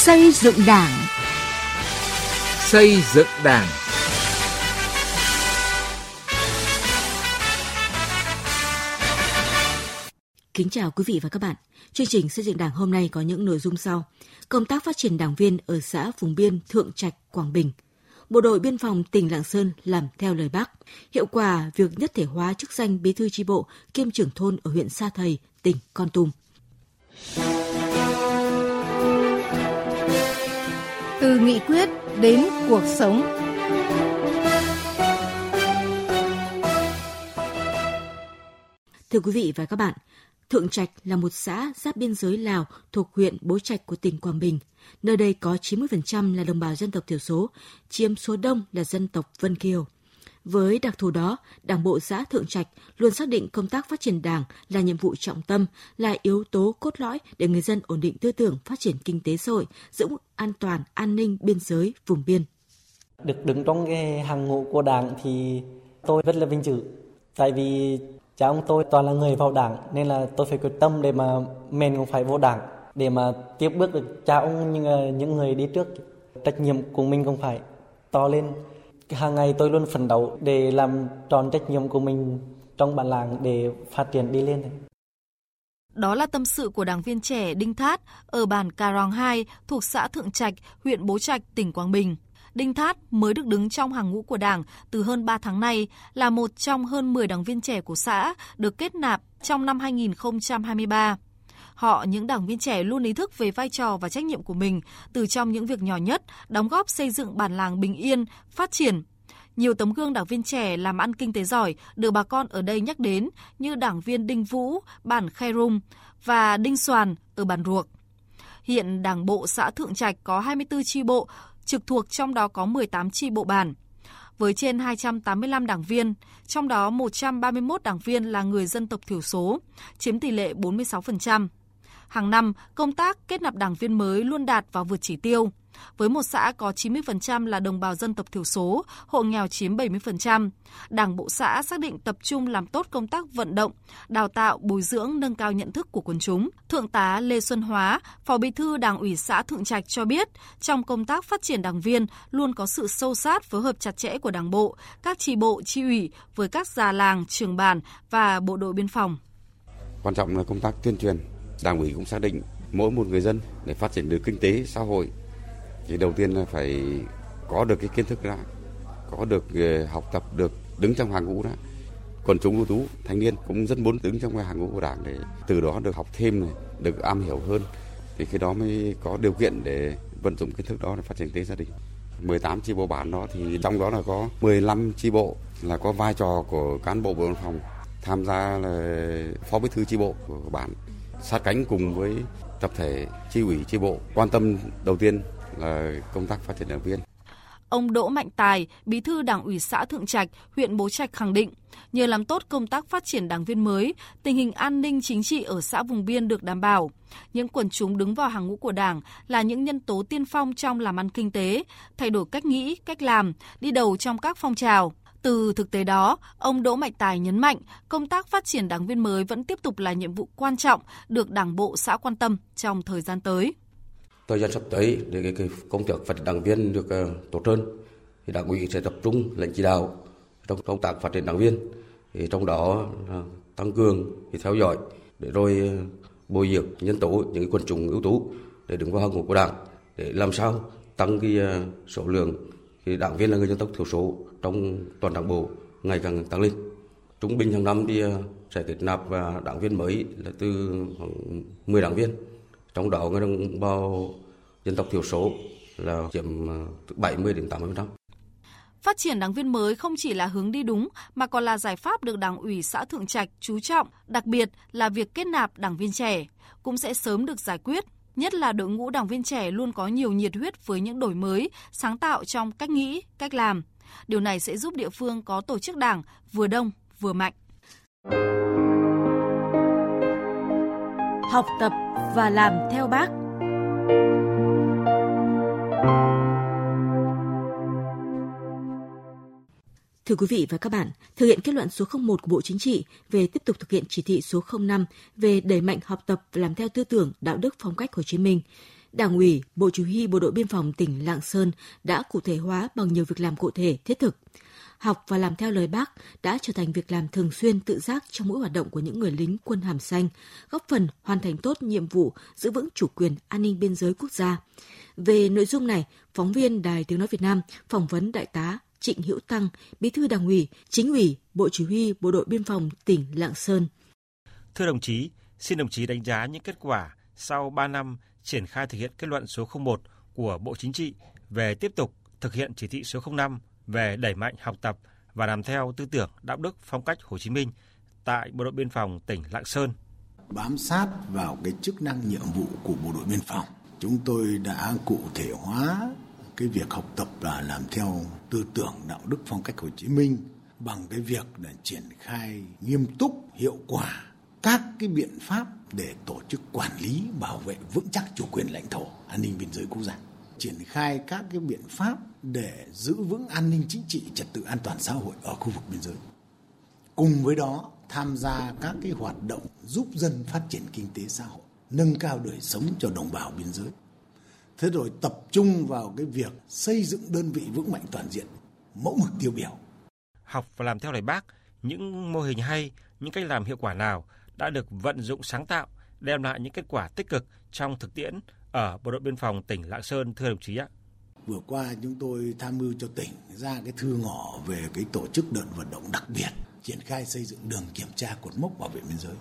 Xây dựng Đảng. Xây dựng Đảng. Kính chào quý vị và các bạn. Chương trình xây dựng Đảng hôm nay có những nội dung sau: Công tác phát triển đảng viên ở xã vùng biên Thượng Trạch, Quảng Bình. Bộ đội biên phòng tỉnh Lạng Sơn làm theo lời Bác. Hiệu quả việc nhất thể hóa chức danh bí thư chi bộ kiêm trưởng thôn ở huyện Sa Thầy, tỉnh Con Tum. Từ nghị quyết đến cuộc sống. Thưa quý vị và các bạn, Thượng Trạch là một xã giáp biên giới Lào thuộc huyện Bố Trạch của tỉnh Quảng Bình. Nơi đây có 90% là đồng bào dân tộc thiểu số, chiếm số đông là dân tộc Vân Kiều. Với đặc thù đó, Đảng bộ xã Thượng Trạch luôn xác định công tác phát triển Đảng là nhiệm vụ trọng tâm, là yếu tố cốt lõi để người dân ổn định tư tưởng, phát triển kinh tế xã hội, giữ an toàn, an ninh biên giới, vùng biên. Được đứng trong cái hàng ngũ của Đảng thì tôi rất là vinh dự. Tại vì cha ông tôi toàn là người vào Đảng nên là tôi phải quyết tâm để mà mình cũng phải vô Đảng để mà tiếp bước được cha ông những những người đi trước. Trách nhiệm của mình cũng phải to lên hàng ngày tôi luôn phấn đấu để làm tròn trách nhiệm của mình trong bản làng để phát triển đi lên. Đó là tâm sự của đảng viên trẻ Đinh Thát ở bản Cà Ròng 2 thuộc xã Thượng Trạch, huyện Bố Trạch, tỉnh Quảng Bình. Đinh Thát mới được đứng trong hàng ngũ của Đảng từ hơn 3 tháng nay là một trong hơn 10 đảng viên trẻ của xã được kết nạp trong năm 2023. Họ, những đảng viên trẻ luôn ý thức về vai trò và trách nhiệm của mình từ trong những việc nhỏ nhất, đóng góp xây dựng bản làng bình yên, phát triển. Nhiều tấm gương đảng viên trẻ làm ăn kinh tế giỏi được bà con ở đây nhắc đến như đảng viên Đinh Vũ, bản Khe Rung và Đinh Soàn ở bản Ruộc. Hiện Đảng bộ xã Thượng Trạch có 24 chi bộ, trực thuộc trong đó có 18 chi bộ bản với trên 285 đảng viên, trong đó 131 đảng viên là người dân tộc thiểu số, chiếm tỷ lệ 46%. Hàng năm, công tác kết nạp đảng viên mới luôn đạt và vượt chỉ tiêu. Với một xã có 90% là đồng bào dân tộc thiểu số, hộ nghèo chiếm 70%, Đảng bộ xã xác định tập trung làm tốt công tác vận động, đào tạo, bồi dưỡng, nâng cao nhận thức của quần chúng. Thượng tá Lê Xuân Hóa, Phó Bí thư Đảng ủy xã Thượng Trạch cho biết, trong công tác phát triển đảng viên luôn có sự sâu sát phối hợp chặt chẽ của Đảng bộ, các tri bộ, tri ủy với các già làng, trường bản và bộ đội biên phòng. Quan trọng là công tác tuyên truyền Đảng ủy cũng xác định mỗi một người dân để phát triển được kinh tế xã hội thì đầu tiên là phải có được cái kiến thức đã, có được ờ, học tập được đứng trong hàng ngũ đã. Còn chúng ưu tú, thanh niên cũng rất muốn đứng trong cái hàng ngũ của Đảng để từ đó được học thêm này, được am hiểu hơn thì khi đó mới có điều kiện để vận dụng kiến thức đó để phát triển kinh tế gia đình. 18 chi bộ bản đó thì trong đó là có 15 chi bộ là có vai trò của cán bộ bộ đội phòng tham gia là phó bí thư chi bộ của bản sát cánh cùng với tập thể chi ủy chi bộ quan tâm đầu tiên là công tác phát triển đảng viên. Ông Đỗ Mạnh Tài, Bí thư Đảng ủy xã Thượng Trạch, huyện Bố Trạch khẳng định, nhờ làm tốt công tác phát triển đảng viên mới, tình hình an ninh chính trị ở xã vùng biên được đảm bảo. Những quần chúng đứng vào hàng ngũ của Đảng là những nhân tố tiên phong trong làm ăn kinh tế, thay đổi cách nghĩ, cách làm, đi đầu trong các phong trào. Từ thực tế đó, ông Đỗ Mạnh Tài nhấn mạnh công tác phát triển đảng viên mới vẫn tiếp tục là nhiệm vụ quan trọng được Đảng bộ xã quan tâm trong thời gian tới. Thời gian sắp tới để cái, cái công tác phát triển đảng viên được uh, tốt hơn thì đảng ủy sẽ tập trung lãnh chỉ đạo trong công tác phát triển đảng viên thì trong đó uh, tăng cường thì theo dõi để rồi uh, bồi dưỡng nhân tố những quần chúng ưu tú để đứng vào hàng ngũ của đảng để làm sao tăng cái uh, số lượng thì đảng viên là người dân tộc thiểu số trong toàn đảng bộ ngày càng tăng lên. Trung bình hàng năm thì ờ, sẽ kết nạp và đảng viên mới là từ khoảng 10 đảng viên. Trong đó người đồng bào dân tộc thiểu số là chiếm ờ, từ 70 đến 80%. Phát triển đảng viên mới không chỉ là hướng đi đúng mà còn là giải pháp được Đảng ủy xã Thượng Trạch chú trọng, đặc biệt là việc kết nạp đảng viên trẻ cũng sẽ sớm được giải quyết nhất là đội ngũ đảng viên trẻ luôn có nhiều nhiệt huyết với những đổi mới, sáng tạo trong cách nghĩ, cách làm. Điều này sẽ giúp địa phương có tổ chức đảng vừa đông vừa mạnh. Học tập và làm theo bác. Thưa quý vị và các bạn, thực hiện kết luận số 01 của Bộ Chính trị về tiếp tục thực hiện chỉ thị số 05 về đẩy mạnh học tập và làm theo tư tưởng, đạo đức phong cách Hồ Chí Minh, Đảng ủy, Bộ Chỉ huy Bộ đội Biên phòng tỉnh Lạng Sơn đã cụ thể hóa bằng nhiều việc làm cụ thể, thiết thực. Học và làm theo lời bác đã trở thành việc làm thường xuyên tự giác trong mỗi hoạt động của những người lính quân hàm xanh, góp phần hoàn thành tốt nhiệm vụ giữ vững chủ quyền an ninh biên giới quốc gia. Về nội dung này, phóng viên Đài Tiếng Nói Việt Nam phỏng vấn Đại tá Trịnh Hữu Tăng, Bí thư Đảng ủy, Chính ủy, Bộ Chỉ huy Bộ đội Biên phòng tỉnh Lạng Sơn. Thưa đồng chí, xin đồng chí đánh giá những kết quả sau 3 năm triển khai thực hiện kết luận số 01 của Bộ Chính trị về tiếp tục thực hiện chỉ thị số 05 về đẩy mạnh học tập và làm theo tư tưởng đạo đức phong cách Hồ Chí Minh tại Bộ đội Biên phòng tỉnh Lạng Sơn. Bám sát vào cái chức năng nhiệm vụ của Bộ đội Biên phòng, chúng tôi đã cụ thể hóa cái việc học tập và làm theo tư tưởng đạo đức phong cách Hồ Chí Minh bằng cái việc là triển khai nghiêm túc, hiệu quả các cái biện pháp để tổ chức quản lý, bảo vệ vững chắc chủ quyền lãnh thổ, an ninh biên giới quốc gia. Triển khai các cái biện pháp để giữ vững an ninh chính trị, trật tự an toàn xã hội ở khu vực biên giới. Cùng với đó, tham gia các cái hoạt động giúp dân phát triển kinh tế xã hội, nâng cao đời sống cho đồng bào biên giới thế rồi tập trung vào cái việc xây dựng đơn vị vững mạnh toàn diện mẫu mực tiêu biểu học và làm theo lời bác những mô hình hay những cách làm hiệu quả nào đã được vận dụng sáng tạo, đem lại những kết quả tích cực trong thực tiễn ở Bộ đội Biên phòng tỉnh Lạng Sơn thưa đồng chí ạ? Vừa qua chúng tôi tham mưu cho tỉnh ra cái thư ngỏ về cái tổ chức đợt vận động đặc biệt triển khai xây dựng đường kiểm tra cột mốc bảo vệ biên giới.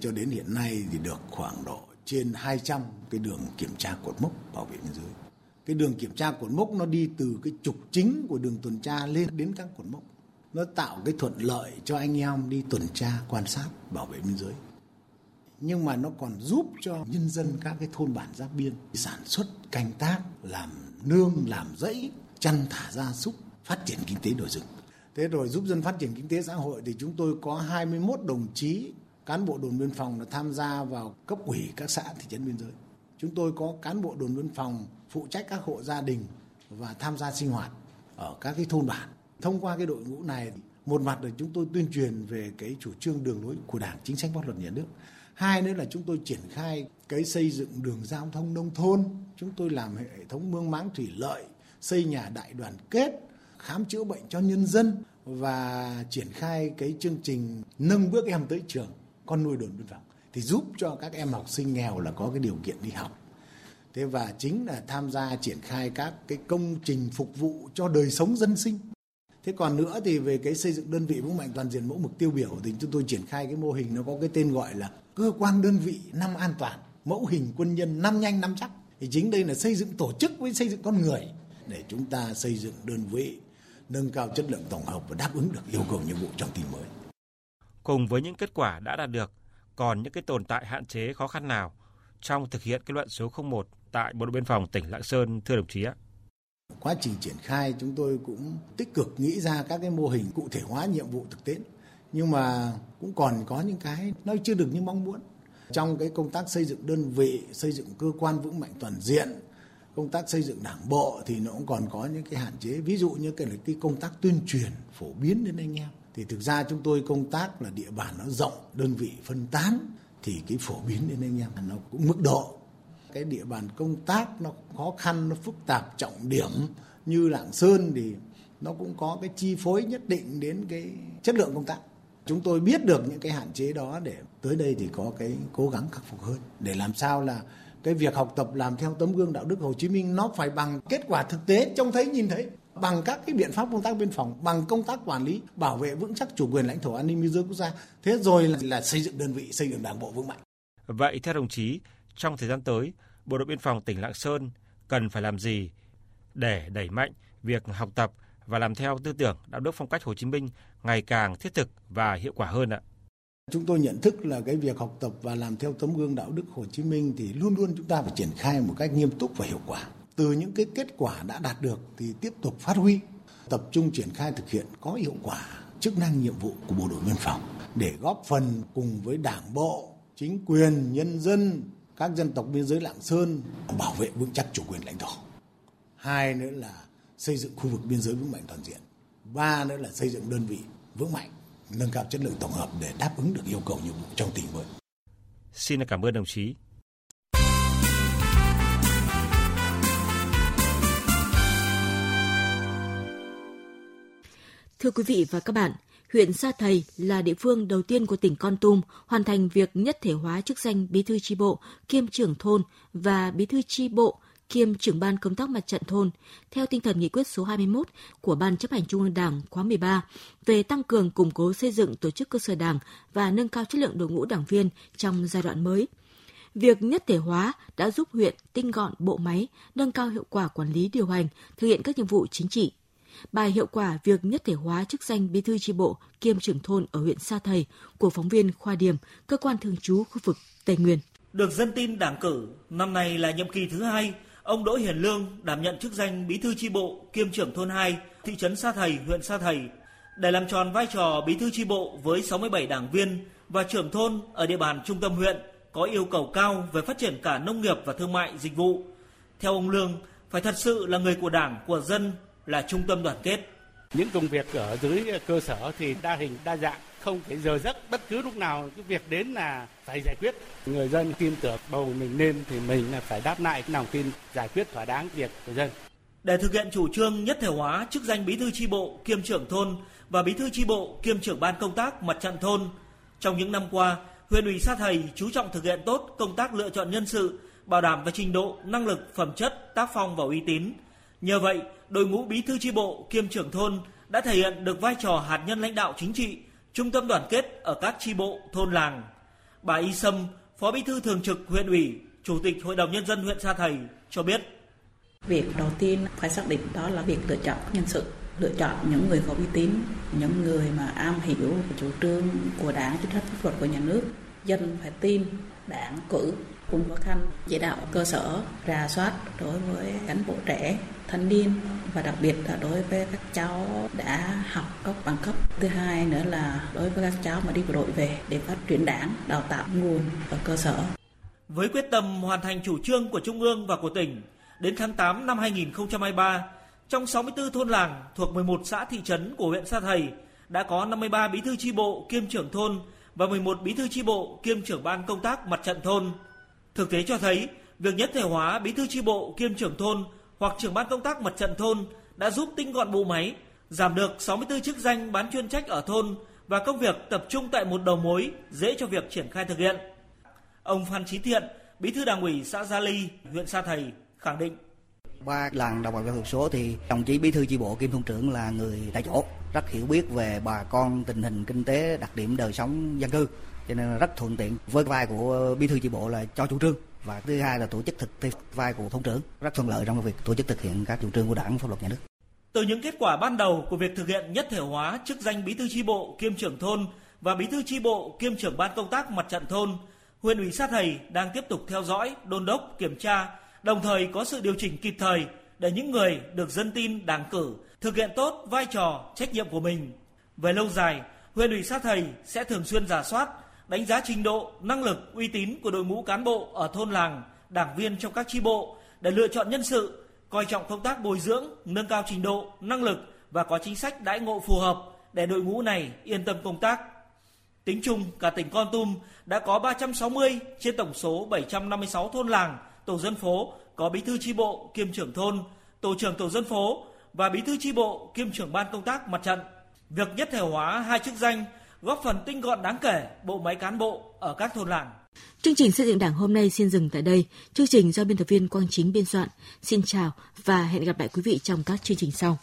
Cho đến hiện nay thì được khoảng độ trên 200 cái đường kiểm tra cột mốc bảo vệ biên giới. Cái đường kiểm tra cột mốc nó đi từ cái trục chính của đường tuần tra lên đến các cột mốc. Nó tạo cái thuận lợi cho anh em đi tuần tra, quan sát, bảo vệ biên giới. Nhưng mà nó còn giúp cho nhân dân các cái thôn bản giáp biên sản xuất canh tác, làm nương, làm rẫy, chăn thả gia súc, phát triển kinh tế đồi rừng. Thế rồi giúp dân phát triển kinh tế xã hội thì chúng tôi có 21 đồng chí cán bộ đồn biên phòng là tham gia vào cấp ủy các xã thị trấn biên giới. Chúng tôi có cán bộ đồn biên phòng phụ trách các hộ gia đình và tham gia sinh hoạt ở các cái thôn bản. Thông qua cái đội ngũ này, một mặt là chúng tôi tuyên truyền về cái chủ trương đường lối của đảng, chính sách pháp luật nhà nước. Hai nữa là chúng tôi triển khai cái xây dựng đường giao thông nông thôn. Chúng tôi làm hệ thống mương máng thủy lợi, xây nhà đại đoàn kết, khám chữa bệnh cho nhân dân và triển khai cái chương trình nâng bước em tới trường con nuôi đồn biên phòng, thì giúp cho các em học sinh nghèo là có cái điều kiện đi học. Thế và chính là tham gia triển khai các cái công trình phục vụ cho đời sống dân sinh. Thế còn nữa thì về cái xây dựng đơn vị vững mạnh toàn diện mẫu mực tiêu biểu thì chúng tôi triển khai cái mô hình nó có cái tên gọi là cơ quan đơn vị năm an toàn, mẫu hình quân nhân năm nhanh năm chắc. Thì chính đây là xây dựng tổ chức với xây dựng con người để chúng ta xây dựng đơn vị, nâng cao chất lượng tổng hợp và đáp ứng được yêu cầu nhiệm vụ trong tình mới. Cùng với những kết quả đã đạt được, còn những cái tồn tại hạn chế khó khăn nào trong thực hiện kết luận số 01 tại Bộ đội Biên phòng tỉnh Lạng Sơn thưa đồng chí ạ? Quá trình triển khai chúng tôi cũng tích cực nghĩ ra các cái mô hình cụ thể hóa nhiệm vụ thực tiễn nhưng mà cũng còn có những cái nó chưa được như mong muốn. Trong cái công tác xây dựng đơn vị xây dựng cơ quan vững mạnh toàn diện công tác xây dựng đảng bộ thì nó cũng còn có những cái hạn chế. Ví dụ như cái là cái công tác tuyên truyền phổ biến đến anh em thì thực ra chúng tôi công tác là địa bàn nó rộng, đơn vị phân tán thì cái phổ biến đến anh em nó cũng mức độ. Cái địa bàn công tác nó khó khăn, nó phức tạp, trọng điểm như lạng sơn thì nó cũng có cái chi phối nhất định đến cái chất lượng công tác. Chúng tôi biết được những cái hạn chế đó để tới đây thì có cái cố gắng khắc phục hơn. Để làm sao là cái việc học tập làm theo tấm gương đạo đức Hồ Chí Minh nó phải bằng kết quả thực tế, trông thấy, nhìn thấy bằng các cái biện pháp công tác biên phòng bằng công tác quản lý bảo vệ vững chắc chủ quyền lãnh thổ an ninh biên giới quốc gia thế rồi là, là xây dựng đơn vị xây dựng đảng bộ vững mạnh vậy theo đồng chí trong thời gian tới bộ đội biên phòng tỉnh lạng sơn cần phải làm gì để đẩy mạnh việc học tập và làm theo tư tưởng đạo đức phong cách Hồ Chí Minh ngày càng thiết thực và hiệu quả hơn ạ. Chúng tôi nhận thức là cái việc học tập và làm theo tấm gương đạo đức Hồ Chí Minh thì luôn luôn chúng ta phải triển khai một cách nghiêm túc và hiệu quả. Từ những cái kết quả đã đạt được thì tiếp tục phát huy, tập trung triển khai thực hiện có hiệu quả chức năng nhiệm vụ của bộ đội biên phòng để góp phần cùng với đảng bộ, chính quyền, nhân dân, các dân tộc biên giới Lạng Sơn bảo vệ vững chắc chủ quyền lãnh thổ. Hai nữa là xây dựng khu vực biên giới vững mạnh toàn diện. Ba nữa là xây dựng đơn vị vững mạnh, nâng cao chất lượng tổng hợp để đáp ứng được yêu cầu nhiệm vụ trong tình mới. Xin cảm ơn đồng chí. Thưa quý vị và các bạn, huyện Sa Thầy là địa phương đầu tiên của tỉnh Con Tum hoàn thành việc nhất thể hóa chức danh bí thư tri bộ kiêm trưởng thôn và bí thư tri bộ kiêm trưởng ban công tác mặt trận thôn theo tinh thần nghị quyết số 21 của Ban chấp hành Trung ương Đảng khóa 13 về tăng cường củng cố xây dựng tổ chức cơ sở đảng và nâng cao chất lượng đội ngũ đảng viên trong giai đoạn mới. Việc nhất thể hóa đã giúp huyện tinh gọn bộ máy, nâng cao hiệu quả quản lý điều hành, thực hiện các nhiệm vụ chính trị. Bài hiệu quả việc nhất thể hóa chức danh bí thư tri bộ kiêm trưởng thôn ở huyện Sa Thầy của phóng viên Khoa Điểm, cơ quan thường trú khu vực Tây Nguyên. Được dân tin đảng cử, năm nay là nhiệm kỳ thứ hai, ông Đỗ Hiền Lương đảm nhận chức danh bí thư tri bộ kiêm trưởng thôn 2, thị trấn Sa Thầy, huyện Sa Thầy. Để làm tròn vai trò bí thư tri bộ với 67 đảng viên và trưởng thôn ở địa bàn trung tâm huyện có yêu cầu cao về phát triển cả nông nghiệp và thương mại dịch vụ. Theo ông Lương, phải thật sự là người của đảng, của dân, là trung tâm đoàn kết. Những công việc ở dưới cơ sở thì đa hình đa dạng, không phải giờ giấc bất cứ lúc nào cái việc đến là phải giải quyết. Người dân tin tưởng bầu mình lên thì mình là phải đáp lại lòng tin giải quyết thỏa đáng việc của dân. Để thực hiện chủ trương nhất thể hóa chức danh bí thư tri bộ kiêm trưởng thôn và bí thư tri bộ kiêm trưởng ban công tác mặt trận thôn, trong những năm qua, huyện ủy Sa Thầy chú trọng thực hiện tốt công tác lựa chọn nhân sự, bảo đảm về trình độ, năng lực, phẩm chất, tác phong và uy tín. Nhờ vậy, đội ngũ bí thư tri bộ kiêm trưởng thôn đã thể hiện được vai trò hạt nhân lãnh đạo chính trị, trung tâm đoàn kết ở các tri bộ thôn làng. Bà Y Sâm, Phó Bí thư thường trực huyện ủy, Chủ tịch Hội đồng nhân dân huyện Sa Thầy cho biết: Việc đầu tiên phải xác định đó là việc lựa chọn nhân sự, lựa chọn những người có uy tín, những người mà am hiểu về chủ trương của Đảng, chính sách pháp luật của nhà nước. Dân phải tin đảng cử cùng khó khăn chỉ đạo cơ sở rà soát đối với cán bộ trẻ thanh niên và đặc biệt là đối với các cháu đã học cấp bằng cấp thứ hai nữa là đối với các cháu mà đi bộ đội về để phát triển đảng đào tạo nguồn ở cơ sở với quyết tâm hoàn thành chủ trương của trung ương và của tỉnh đến tháng 8 năm 2023 trong 64 thôn làng thuộc 11 xã thị trấn của huyện Sa Thầy đã có 53 bí thư chi bộ kiêm trưởng thôn và 11 bí thư chi bộ kiêm trưởng ban công tác mặt trận thôn. Thực tế cho thấy, việc nhất thể hóa bí thư chi bộ kiêm trưởng thôn hoặc trưởng ban công tác mặt trận thôn đã giúp tinh gọn bộ máy, giảm được 64 chức danh bán chuyên trách ở thôn và công việc tập trung tại một đầu mối dễ cho việc triển khai thực hiện. Ông Phan Chí Thiện, bí thư đảng ủy xã Gia Ly, huyện Sa Thầy khẳng định. Ba làng đồng bào dân tộc số thì đồng chí bí thư chi bộ kim thôn trưởng là người tại chỗ rất hiểu biết về bà con tình hình kinh tế đặc điểm đời sống dân cư cho nên rất thuận tiện. Với vai của bí thư chi bộ là cho chủ trương và thứ hai là tổ chức thực thi vai của thôn trưởng, rất thuận lợi trong việc tổ chức thực hiện các chủ trương của đảng, pháp luật nhà nước. Từ những kết quả ban đầu của việc thực hiện nhất thể hóa chức danh bí thư chi bộ, kiêm trưởng thôn và bí thư chi bộ, kiêm trưởng ban công tác mặt trận thôn, huyện ủy Sa Thầy đang tiếp tục theo dõi, đôn đốc, kiểm tra, đồng thời có sự điều chỉnh kịp thời để những người được dân tin, đảng cử thực hiện tốt vai trò, trách nhiệm của mình. Về lâu dài, huyện ủy Sa Thầy sẽ thường xuyên giả soát đánh giá trình độ, năng lực, uy tín của đội ngũ cán bộ ở thôn làng, đảng viên trong các chi bộ để lựa chọn nhân sự, coi trọng công tác bồi dưỡng, nâng cao trình độ, năng lực và có chính sách đãi ngộ phù hợp để đội ngũ này yên tâm công tác. Tính chung, cả tỉnh Con Tum đã có 360 trên tổng số 756 thôn làng, tổ dân phố có bí thư chi bộ kiêm trưởng thôn, tổ trưởng tổ dân phố và bí thư chi bộ kiêm trưởng ban công tác mặt trận. Việc nhất thể hóa hai chức danh góp phần tinh gọn đáng kể bộ máy cán bộ ở các thôn làng. Chương trình xây dựng Đảng hôm nay xin dừng tại đây. Chương trình do biên tập viên Quang Chính biên soạn. Xin chào và hẹn gặp lại quý vị trong các chương trình sau.